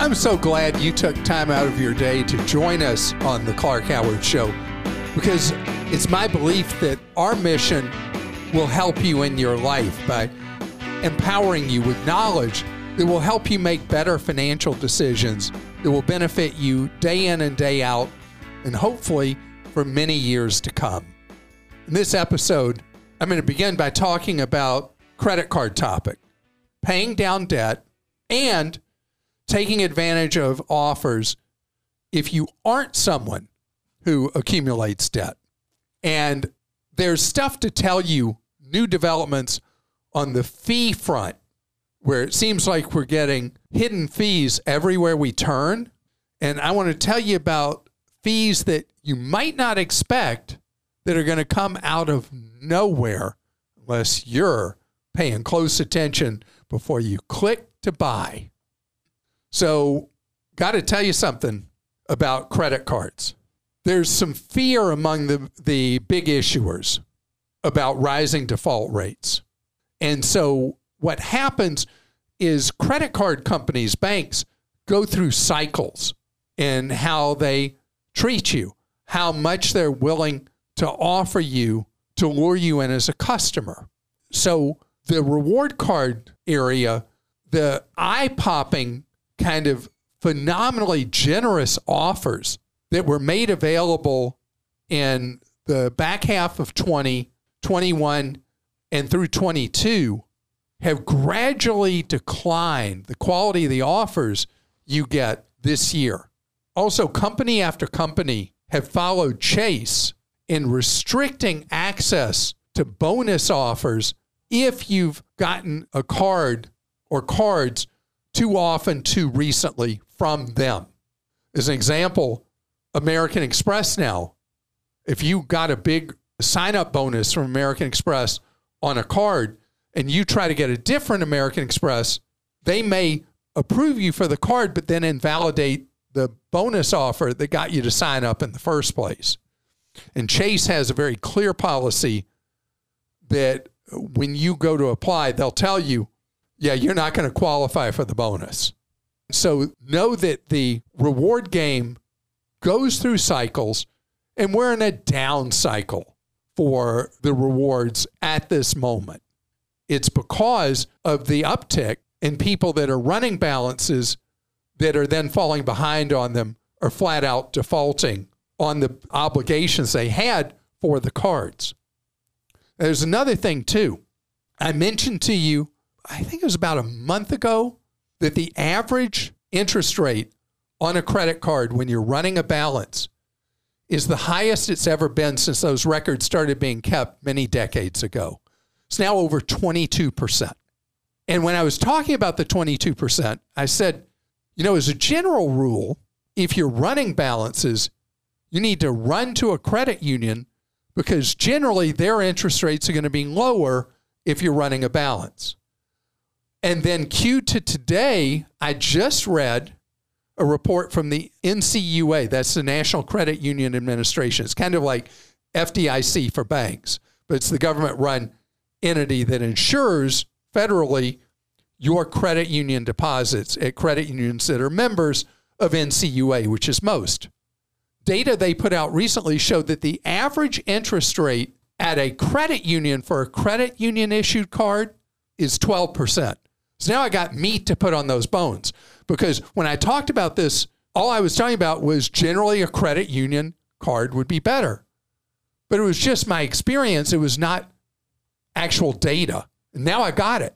I'm so glad you took time out of your day to join us on the Clark Howard Show because it's my belief that our mission will help you in your life by empowering you with knowledge that will help you make better financial decisions that will benefit you day in and day out and hopefully for many years to come. In this episode, I'm going to begin by talking about credit card topic, paying down debt, and taking advantage of offers if you aren't someone who accumulates debt. And there's stuff to tell you, new developments on the fee front, where it seems like we're getting hidden fees everywhere we turn. And I want to tell you about fees that you might not expect that are going to come out of nowhere unless you're paying close attention before you click to buy. So, got to tell you something about credit cards. There's some fear among the, the big issuers about rising default rates. And so, what happens is credit card companies, banks go through cycles in how they treat you, how much they're willing to offer you to lure you in as a customer. So, the reward card area, the eye popping kind of phenomenally generous offers that were made available in the back half of 20, 21, and through 22 have gradually declined the quality of the offers you get this year. Also, company after company have followed Chase in restricting access to bonus offers if you've gotten a card or cards too often, too recently from them. As an example, American Express now, if you got a big sign up bonus from American Express on a card and you try to get a different American Express, they may approve you for the card, but then invalidate the bonus offer that got you to sign up in the first place. And Chase has a very clear policy that when you go to apply, they'll tell you, yeah, you're not going to qualify for the bonus. So know that the reward game goes through cycles, and we're in a down cycle for the rewards at this moment. It's because of the uptick in people that are running balances that are then falling behind on them or flat out defaulting on the obligations they had for the cards. There's another thing, too. I mentioned to you, I think it was about a month ago, that the average interest rate on a credit card when you're running a balance is the highest it's ever been since those records started being kept many decades ago. It's now over 22%. And when I was talking about the 22%, I said, you know, as a general rule, if you're running balances, you need to run to a credit union because generally their interest rates are going to be lower if you're running a balance. And then, cue to today, I just read a report from the NCUA, that's the National Credit Union Administration. It's kind of like FDIC for banks, but it's the government run entity that insures federally your credit union deposits at credit unions that are members of NCUA, which is most. Data they put out recently showed that the average interest rate at a credit union for a credit union issued card is 12%. So now I got meat to put on those bones because when I talked about this, all I was talking about was generally a credit union card would be better. But it was just my experience. It was not actual data. And now I got it.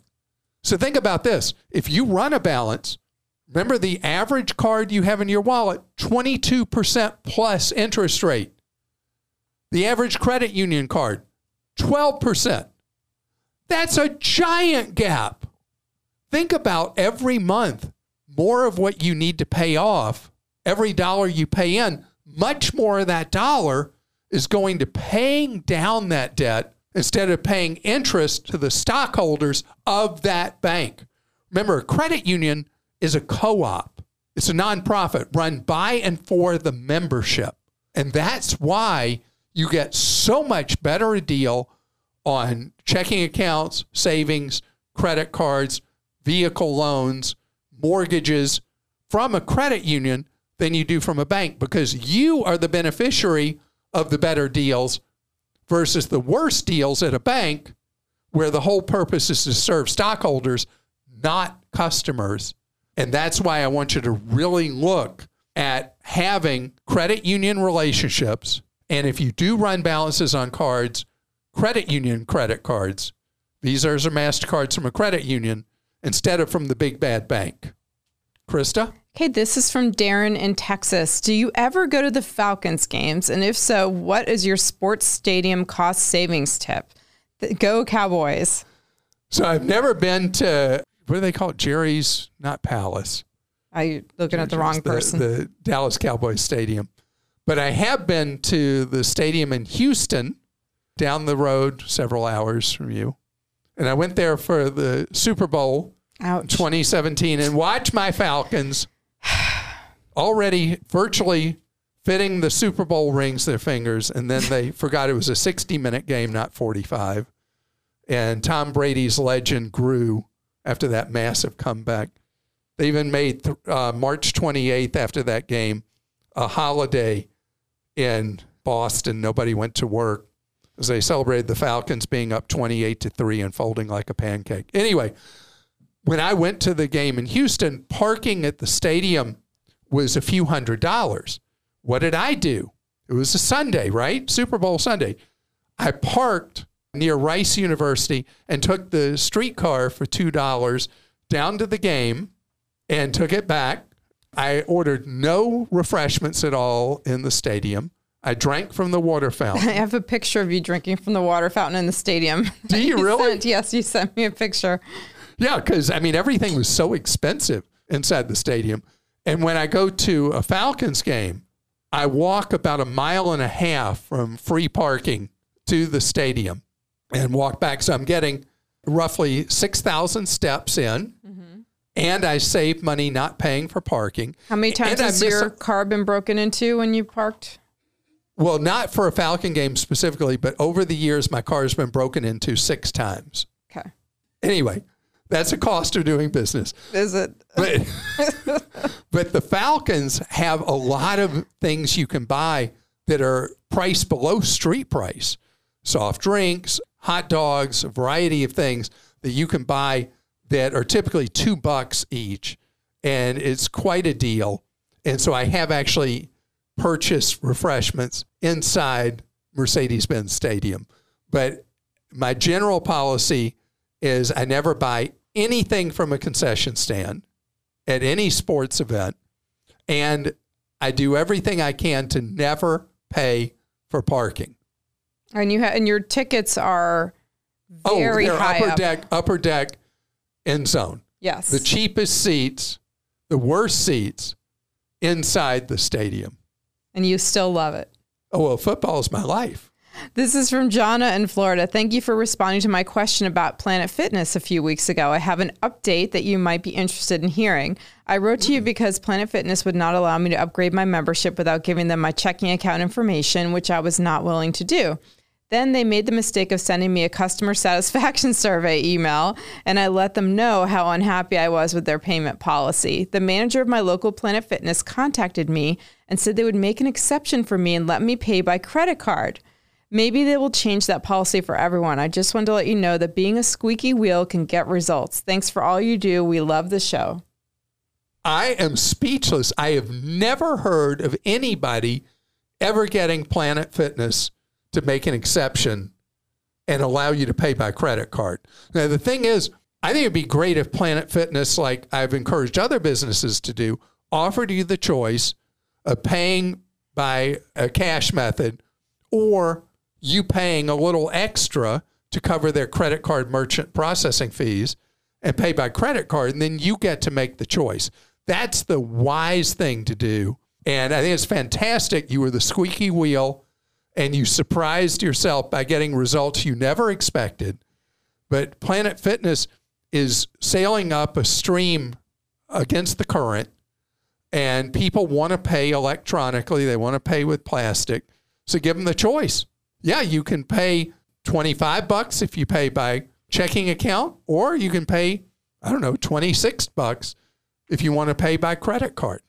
So think about this. If you run a balance, remember the average card you have in your wallet, 22% plus interest rate. The average credit union card, 12%. That's a giant gap. Think about every month, more of what you need to pay off, every dollar you pay in, much more of that dollar is going to paying down that debt instead of paying interest to the stockholders of that bank. Remember, a credit union is a co op, it's a nonprofit run by and for the membership. And that's why you get so much better a deal on checking accounts, savings, credit cards, vehicle loans, mortgages from a credit union than you do from a bank because you are the beneficiary of the better deals versus the worst deals at a bank where the whole purpose is to serve stockholders, not customers. And that's why I want you to really look at having credit union relationships. And if you do run balances on cards, credit union credit cards, Visas or MasterCards from a credit union instead of from the big bad bank. Krista? Okay, this is from Darren in Texas. Do you ever go to the Falcons games? And if so, what is your sports stadium cost savings tip? Go Cowboys. So I've never been to, what do they call it? Jerry's, not Palace. Are you looking at the wrong the, person? The Dallas Cowboys Stadium. But I have been to the stadium in Houston, down the road, several hours from you. And I went there for the Super Bowl Ouch. 2017 and watched my Falcons already virtually fitting the Super Bowl rings to their fingers. And then they forgot it was a 60 minute game, not 45. And Tom Brady's legend grew after that massive comeback. They even made uh, March 28th after that game a holiday in Boston. Nobody went to work as they celebrated the Falcons being up 28 to 3 and folding like a pancake. Anyway, when I went to the game in Houston, parking at the stadium was a few hundred dollars. What did I do? It was a Sunday, right? Super Bowl Sunday. I parked near Rice University and took the streetcar for $2 down to the game and took it back. I ordered no refreshments at all in the stadium. I drank from the water fountain. I have a picture of you drinking from the water fountain in the stadium. Do you really? Sent, yes, you sent me a picture. Yeah, because I mean, everything was so expensive inside the stadium. And when I go to a Falcons game, I walk about a mile and a half from free parking to the stadium and walk back. So I'm getting roughly 6,000 steps in. Mm-hmm. And I save money not paying for parking. How many times And has your a- car been broken into when you parked? Well, not for a Falcon game specifically, but over the years, my car has been broken into six times. Okay. Anyway, that's a cost of doing business. Is it? But, but the Falcons have a lot of things you can buy that are priced below street price soft drinks, hot dogs, a variety of things that you can buy that are typically two bucks each. And it's quite a deal. And so I have actually purchased refreshments inside Mercedes Benz Stadium. But my general policy is I never buy anything from a concession stand at any sports event. And I do everything I can to never pay for parking. And you ha- and your tickets are oh, very oh, high upper up. deck, upper deck end zone. Yes. The cheapest seats, the worst seats inside the stadium. And you still love it. Oh, well, football is my life. This is from Jana in Florida. Thank you for responding to my question about Planet Fitness a few weeks ago. I have an update that you might be interested in hearing. I wrote to you mm. because Planet Fitness would not allow me to upgrade my membership without giving them my checking account information, which I was not willing to do. Then they made the mistake of sending me a customer satisfaction survey email, and I let them know how unhappy I was with their payment policy. The manager of my local Planet Fitness contacted me and said they would make an exception for me and let me pay by credit card. Maybe they will change that policy for everyone. I just wanted to let you know that being a squeaky wheel can get results. Thanks for all you do. We love the show. I am speechless. I have never heard of anybody ever getting Planet Fitness to make an exception and allow you to pay by credit card. Now, the thing is, I think it'd be great if Planet Fitness, like I've encouraged other businesses to do, offered you the choice of paying by a cash method or you paying a little extra to cover their credit card merchant processing fees and pay by credit card, and then you get to make the choice. That's the wise thing to do. And I think it's fantastic. You were the squeaky wheel and you surprised yourself by getting results you never expected. But Planet Fitness is sailing up a stream against the current, and people want to pay electronically, they want to pay with plastic. So give them the choice. Yeah, you can pay 25 bucks if you pay by checking account, or you can pay, I don't know, 26 bucks if you want to pay by credit card.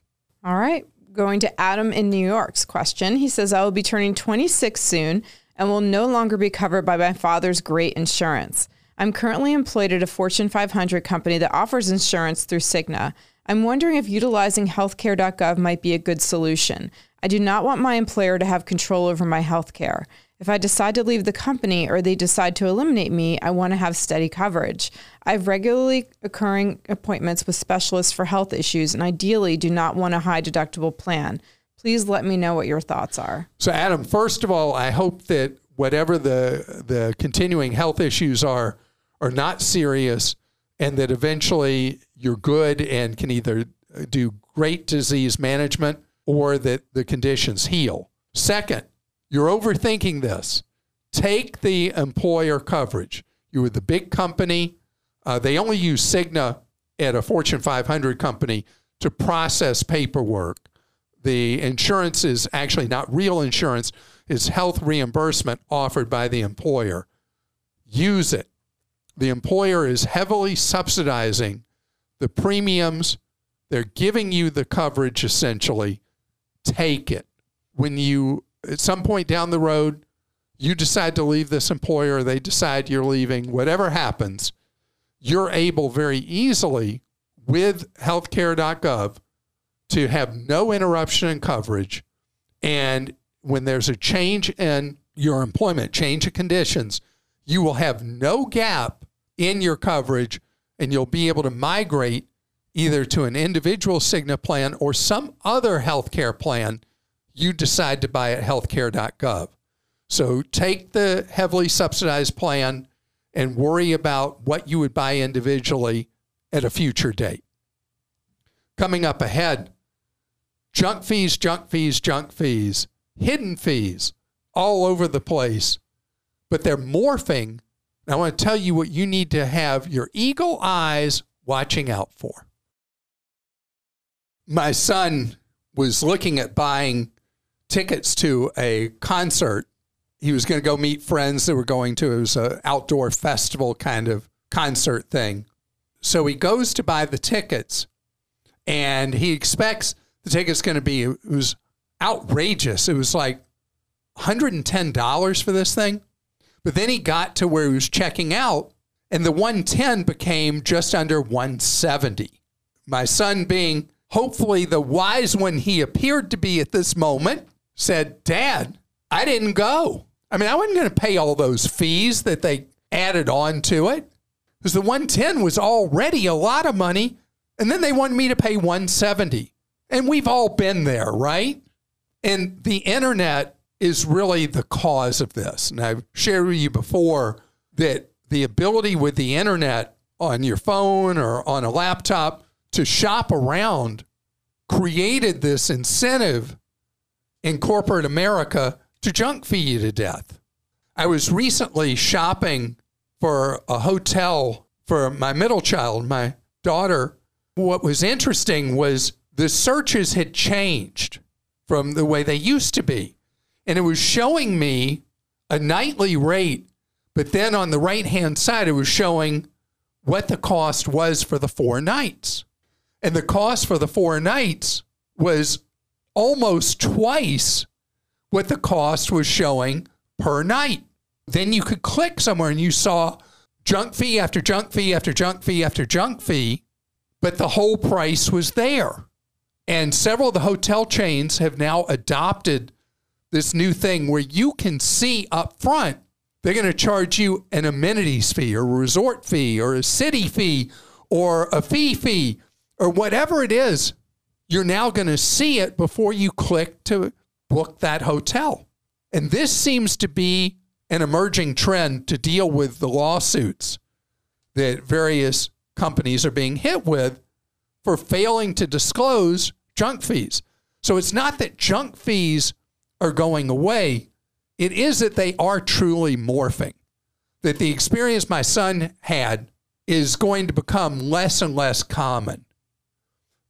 All right. Going to Adam in New York's question. He says, I will be turning 26 soon and will no longer be covered by my father's great insurance. I'm currently employed at a Fortune 500 company that offers insurance through Cigna. I'm wondering if utilizing healthcare.gov might be a good solution. I do not want my employer to have control over my healthcare. If I decide to leave the company or they decide to eliminate me, I want to have steady coverage. I have regularly occurring appointments with specialists for health issues and ideally do not want a high deductible plan. Please let me know what your thoughts are. So, Adam, first of all, I hope that whatever the the continuing health issues are are not serious and that eventually you're good and can either do great disease management or that the conditions heal. Second, you're overthinking this. Take the employer coverage. You were the big company. Uh, they only use Cigna at a Fortune 500 company to process paperwork. The insurance is actually not real insurance, it's health reimbursement offered by the employer. Use it. The employer is heavily subsidizing the premiums. They're giving you the coverage essentially. Take it. When you at some point down the road, you decide to leave this employer, they decide you're leaving, whatever happens, you're able very easily with healthcare.gov to have no interruption in coverage. And when there's a change in your employment, change of conditions, you will have no gap in your coverage and you'll be able to migrate either to an individual Cigna plan or some other healthcare plan you decide to buy at healthcare.gov. So take the heavily subsidized plan and worry about what you would buy individually at a future date. Coming up ahead, junk fees, junk fees, junk fees, hidden fees all over the place, but they're morphing. I want to tell you what you need to have your eagle eyes watching out for. My son was looking at buying tickets to a concert. He was going to go meet friends that were going to. It was an outdoor festival kind of concert thing. So he goes to buy the tickets, and he expects the ticket's going to be. It was outrageous. It was like $110 for this thing. But then he got to where he was checking out, and the 110 became just under 170. My son, being hopefully the wise one he appeared to be at this moment, said, Dad, I didn't go. I mean, I wasn't going to pay all those fees that they added on to it because the 110 was already a lot of money. And then they wanted me to pay 170. And we've all been there, right? And the internet is really the cause of this. And I've shared with you before that the ability with the internet on your phone or on a laptop to shop around created this incentive in corporate America to junk feed you to death. I was recently shopping for a hotel for my middle child, my daughter. What was interesting was the searches had changed from the way they used to be. And it was showing me a nightly rate, but then on the right hand side, it was showing what the cost was for the four nights. And the cost for the four nights was almost twice what the cost was showing per night. Then you could click somewhere and you saw junk fee after junk fee after junk fee after junk fee, but the whole price was there. And several of the hotel chains have now adopted this new thing where you can see up front they're going to charge you an amenities fee or a resort fee or a city fee or a fee fee or whatever it is you're now going to see it before you click to book that hotel. And this seems to be an emerging trend to deal with the lawsuits that various companies are being hit with for failing to disclose junk fees. So it's not that junk fees are going away, it is that they are truly morphing. That the experience my son had is going to become less and less common.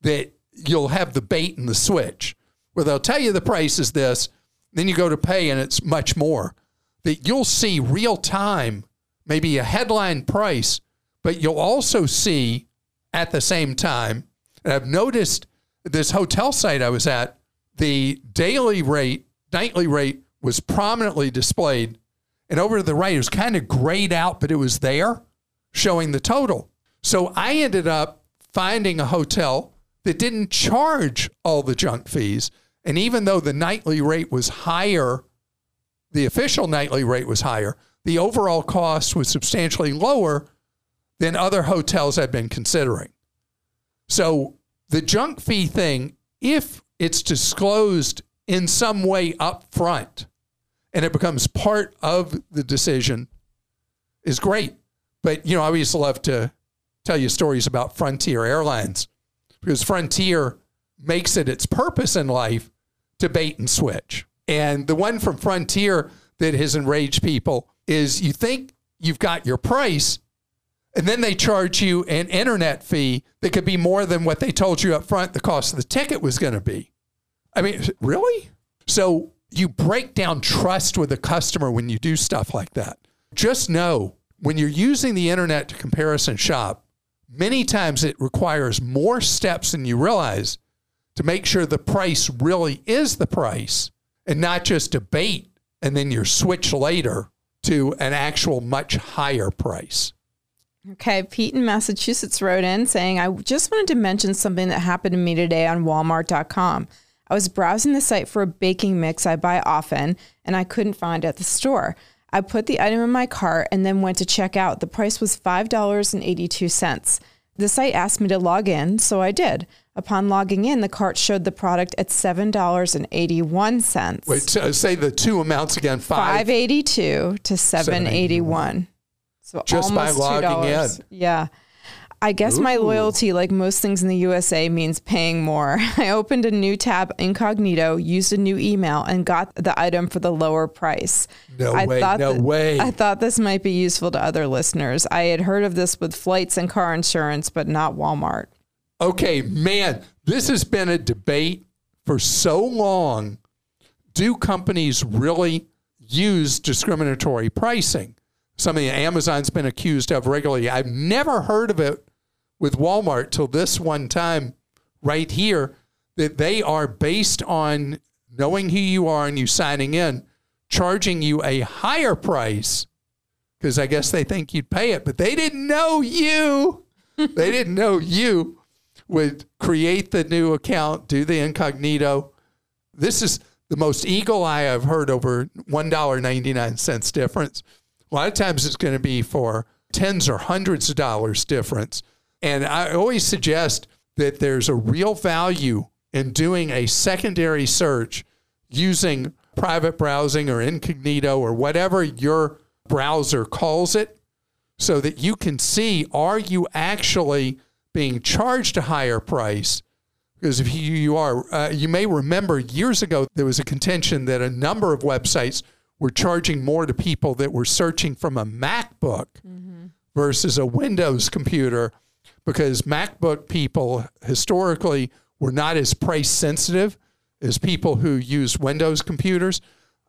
That you'll have the bait and the switch where they'll tell you the price is this, then you go to pay and it's much more. That you'll see real time, maybe a headline price, but you'll also see at the same time And I've noticed this hotel site I was at, the daily rate, nightly rate was prominently displayed. And over to the right, it was kind of grayed out, but it was there showing the total. So I ended up finding a hotel that didn't charge all the junk fees. And even though the nightly rate was higher, the official nightly rate was higher, the overall cost was substantially lower than other hotels had been considering. So the junk fee thing, if it's disclosed in some way up front and it becomes part of the decision, is great. But, you know, I always love to tell you stories about Frontier Airlines because Frontier makes it its purpose in life to bait and switch. And the one from Frontier that has enraged people is you think you've got your price, and then they charge you an internet fee that could be more than what they told you up front the cost of the ticket was going to be. I mean, really? So you break down trust with a customer when you do stuff like that. Just know when you're using the internet to comparison shop, many times it requires more steps than you realize to make sure the price really is the price and not just a bait and then you're switch later to an actual much higher price. Okay, Pete in Massachusetts wrote in saying, I just wanted to mention something that happened to me today on Walmart.com. I was browsing the site for a baking mix I buy often and I couldn't find at the store. I put the item in my cart and then went to check out. The price was $5.82. The site asked me to log in, so I did. Upon logging in, the cart showed the product at $7.81. Wait, so uh, say the two amounts again. Five. 582 to 781. So Just by almost logging $2. in. Yeah. I guess my loyalty, like most things in the USA, means paying more. I opened a new tab incognito, used a new email, and got the item for the lower price. No I way, no that- way. I thought this might be useful to other listeners. I had heard of this with flights and car insurance, but not Walmart. Okay, man, this has been a debate for so long. Do companies really use discriminatory pricing? Something Amazon's been accused of regularly. I've never heard of it with Walmart till this one time right here that they are based on knowing who you are and you signing in, charging you a higher price because I guess they think you'd pay it, but they didn't know you. they didn't know you would create the new account, do the incognito. This is the most eagle eye I've heard over $1.99 difference. A lot of times it's going to be for tens or hundreds of dollars difference. And I always suggest that there's a real value in doing a secondary search using private browsing or incognito or whatever your browser calls it so that you can see are you actually being charged a higher price? Because if you, you are uh, you may remember years ago there was a contention that a number of websites were charging more to people that were searching from a macbook versus a windows computer because macbook people historically were not as price sensitive as people who use windows computers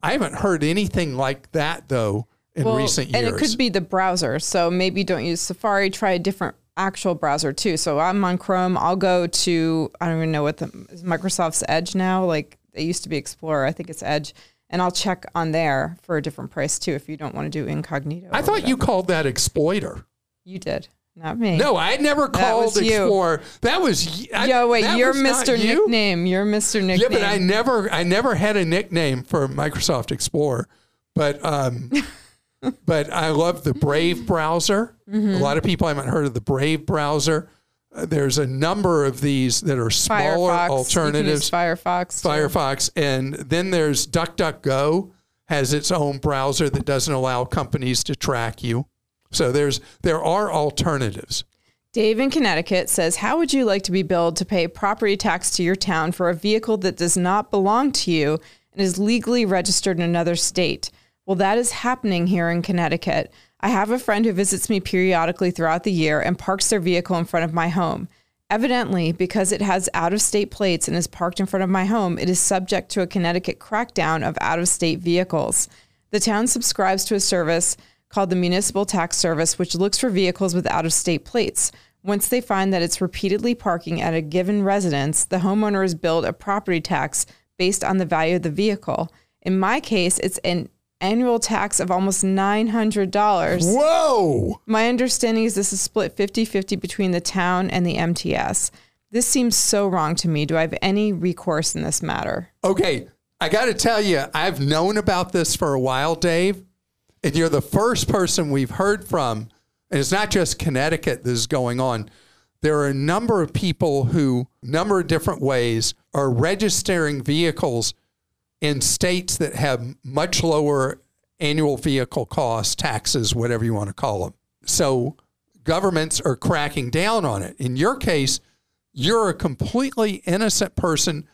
i haven't heard anything like that though in recent years And it could be the browser. So maybe don't use Safari, try a different actual browser too. So I'm on Chrome. I'll go to, I don't even know what the is Microsoft's Edge now. Like it used to be Explorer. I think it's Edge. And I'll check on there for a different price too if you don't want to do incognito. i thought you called that exploiter You did. Not me. No, I never called you. Explorer. That was I, Yo, wait, that you're Mr. you? Nickname. You're Mr. Nickname. Yeah, but I never, I never had a nickname for Microsoft Explorer. But, um, but I love the Brave browser. Mm-hmm. A lot of people haven't heard of the Brave browser. Uh, there's a number of these that are smaller Firefox. alternatives. Firefox. too. Firefox, and then there's DuckDuckGo has its own browser that doesn't allow companies to track you. So there's there are alternatives. Dave in Connecticut says, How would you like to be billed to pay property tax to your town for a vehicle that does not belong to you and is legally registered in another state? Well, that is happening here in Connecticut. I have a friend who visits me periodically throughout the year and parks their vehicle in front of my home. Evidently, because it has out of state plates and is parked in front of my home, it is subject to a Connecticut crackdown of out of state vehicles. The town subscribes to a service called the Municipal Tax Service, which looks for vehicles with out of state plates. Once they find that it's repeatedly parking at a given residence, the homeowner is billed a property tax based on the value of the vehicle. In my case, it's an annual tax of almost $900. Whoa! My understanding is this is split 50 50 between the town and the MTS. This seems so wrong to me. Do I have any recourse in this matter? Okay, I got to tell you, I've known about this for a while, Dave, and you're the first person we've heard from and it's not just Connecticut that is going on. There are a number of people who, number of different ways, are registering vehicles in states that have much lower annual vehicle costs, taxes, whatever you want to call them. So governments are cracking down on it. In your case, you're a completely innocent person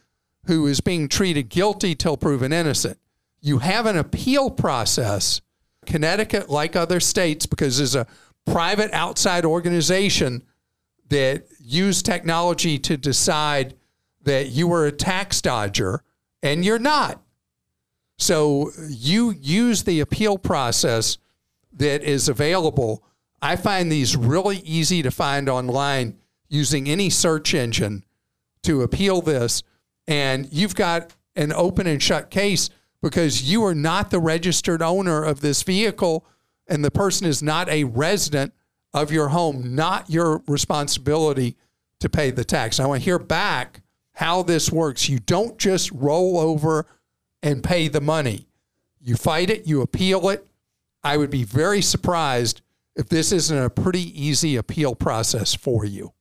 who is being treated guilty till proven innocent. You have an appeal process. Connecticut, like other states, because there's a private outside organization that used technology to decide that you were a tax dodger and you're not. So you use the appeal process that is available. I find these really easy to find online using any search engine to appeal this. And you've got an open and shut case because you are not the registered owner of this vehicle and the person is not a resident of your home, not your responsibility to pay the tax. I want to hear back how this works. You don't just roll over and pay the money. You fight it, you appeal it. I would be very surprised if this isn't a pretty easy appeal process for you.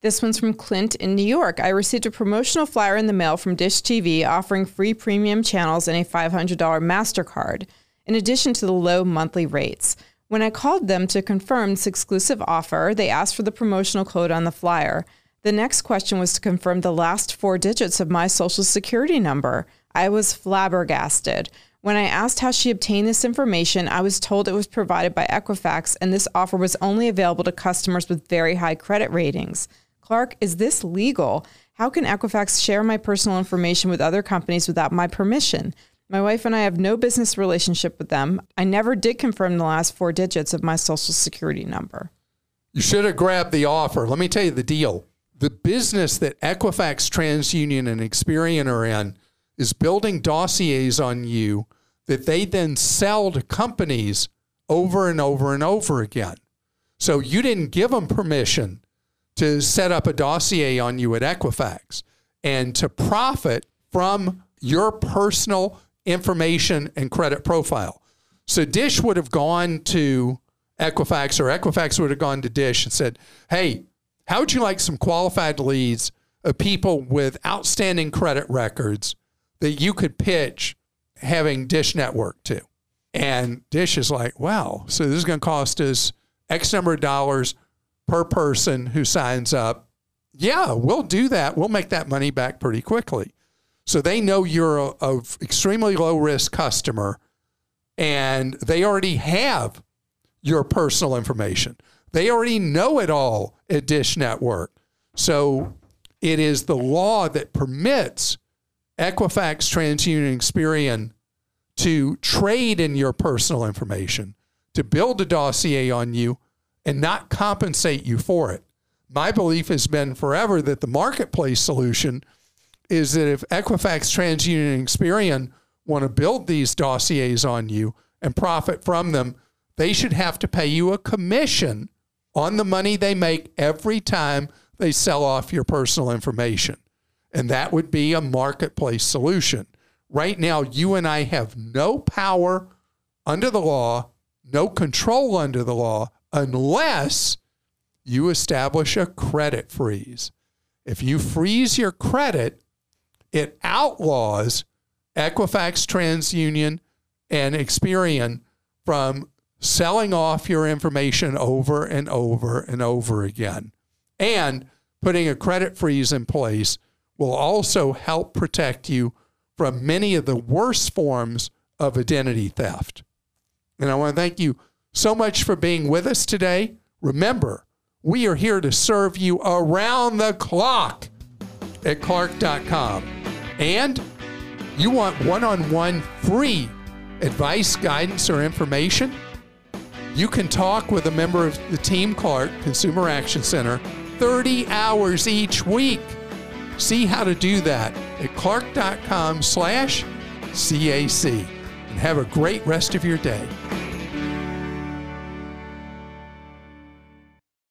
This one's from Clint in New York. I received a promotional flyer in the mail from Dish TV offering free premium channels and a $500 MasterCard in addition to the low monthly rates. When I called them to confirm this exclusive offer, they asked for the promotional code on the flyer. The next question was to confirm the last four digits of my social security number. I was flabbergasted. When I asked how she obtained this information, I was told it was provided by Equifax and this offer was only available to customers with very high credit ratings. Clark, is this legal? How can Equifax share my personal information with other companies without my permission? My wife and I have no business relationship with them. I never did confirm the last four digits of my social security number. You should have grabbed the offer. Let me tell you the deal. The business that Equifax, TransUnion, and Experian are in is building dossiers on you that they then sell to companies over and over and over again. So you didn't give them permission to set up a dossier on you at Equifax and to profit from your personal information and credit profile. So Dish would have gone to Equifax or Equifax would have gone to Dish and said, Hey, how would you like some qualified leads of people with outstanding credit records that you could pitch having Dish Network to? And Dish is like, wow, so this is going to cost us X number of dollars per person who signs up. Yeah, we'll do that. We'll make that money back pretty quickly. So they know you're a, a extremely low risk customer and they already have your personal information. They already know it all at Dish Network. So it is the law that permits Equifax, TransUnion, Experian to trade in your personal information, to build a dossier on you, and not compensate you for it. My belief has been forever that the marketplace solution is that if Equifax, TransUnion, and Experian want to build these dossiers on you and profit from them, they should have to pay you a commission on the money they make every time they sell off your personal information. And that would be a marketplace solution. Right now, you and I have no power under the law, no control under the law, unless you establish a credit freeze. If you freeze your credit, it outlaws Equifax, TransUnion, and Experian from selling off your information over and over and over again. And putting a credit freeze in place will also help protect you from many of the worst forms of identity theft. And I want to thank you so much for being with us today. Remember, we are here to serve you around the clock at clark.com. And you want one on one free advice, guidance, or information? You can talk with a member of the Team Clark Consumer Action Center 30 hours each week. See how to do that at clark.com slash CAC. And have a great rest of your day.